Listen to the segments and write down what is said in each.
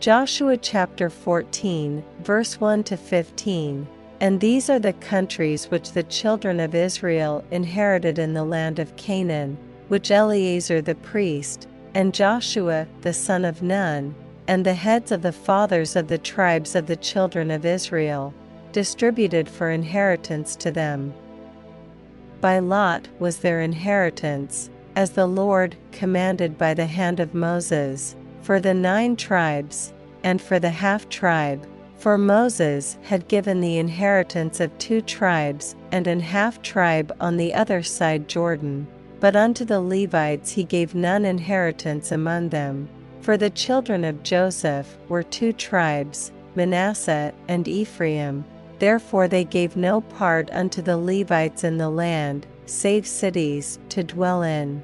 Joshua chapter 14, verse 1 to 15. And these are the countries which the children of Israel inherited in the land of Canaan, which Eleazar the priest, and Joshua the son of Nun, and the heads of the fathers of the tribes of the children of Israel, distributed for inheritance to them. By lot was their inheritance, as the Lord commanded by the hand of Moses, for the nine tribes, and for the half tribe. For Moses had given the inheritance of two tribes and an half tribe on the other side Jordan, but unto the Levites he gave none inheritance among them. For the children of Joseph were two tribes, Manasseh and Ephraim, therefore they gave no part unto the Levites in the land, save cities to dwell in.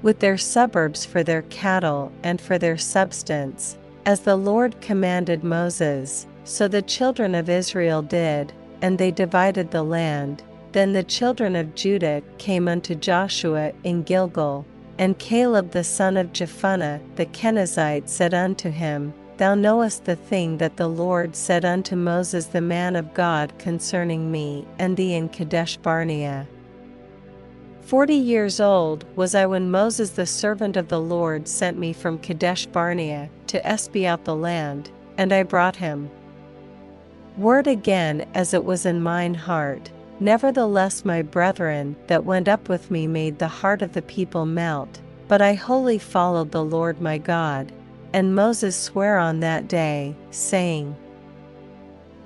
With their suburbs for their cattle and for their substance, as the Lord commanded Moses, so the children of Israel did, and they divided the land. Then the children of Judah came unto Joshua in Gilgal, and Caleb the son of Jephunneh the Kenizzite said unto him, Thou knowest the thing that the Lord said unto Moses the man of God concerning me and thee in Kadesh Barnea. Forty years old was I when Moses the servant of the Lord sent me from Kadesh Barnea to espy out the land, and I brought him. Word again as it was in mine heart, nevertheless my brethren that went up with me made the heart of the people melt, but I wholly followed the Lord my God. And Moses sware on that day, saying,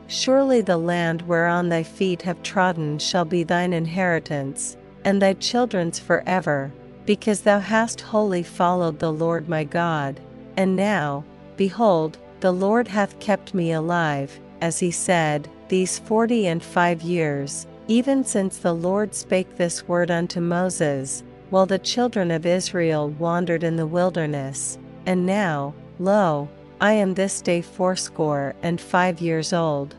Surely the land whereon thy feet have trodden shall be thine inheritance, and thy children's forever, because thou hast wholly followed the Lord my God. And now, behold, the Lord hath kept me alive, as he said, these forty and five years, even since the Lord spake this word unto Moses, while the children of Israel wandered in the wilderness. And now, lo, I am this day fourscore and five years old.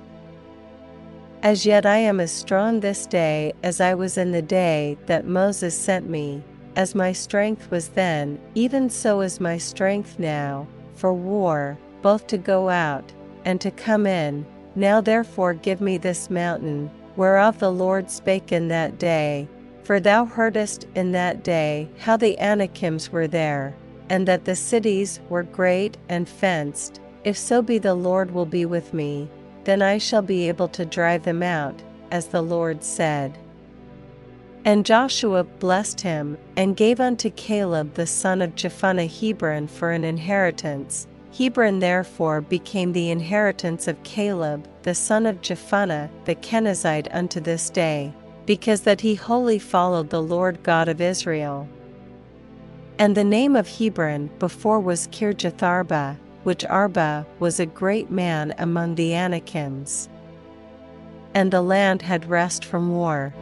As yet I am as strong this day as I was in the day that Moses sent me, as my strength was then, even so is my strength now, for war, both to go out, and to come in. Now therefore give me this mountain, whereof the Lord spake in that day. For thou heardest in that day how the Anakims were there, and that the cities were great and fenced. If so be the Lord will be with me, then I shall be able to drive them out, as the Lord said. And Joshua blessed him, and gave unto Caleb the son of Jephunneh Hebron for an inheritance. Hebron therefore became the inheritance of Caleb the son of Jephunneh the Kenizzite unto this day, because that he wholly followed the Lord God of Israel. And the name of Hebron before was Kirjatharba, which Arba was a great man among the Anakims. And the land had rest from war.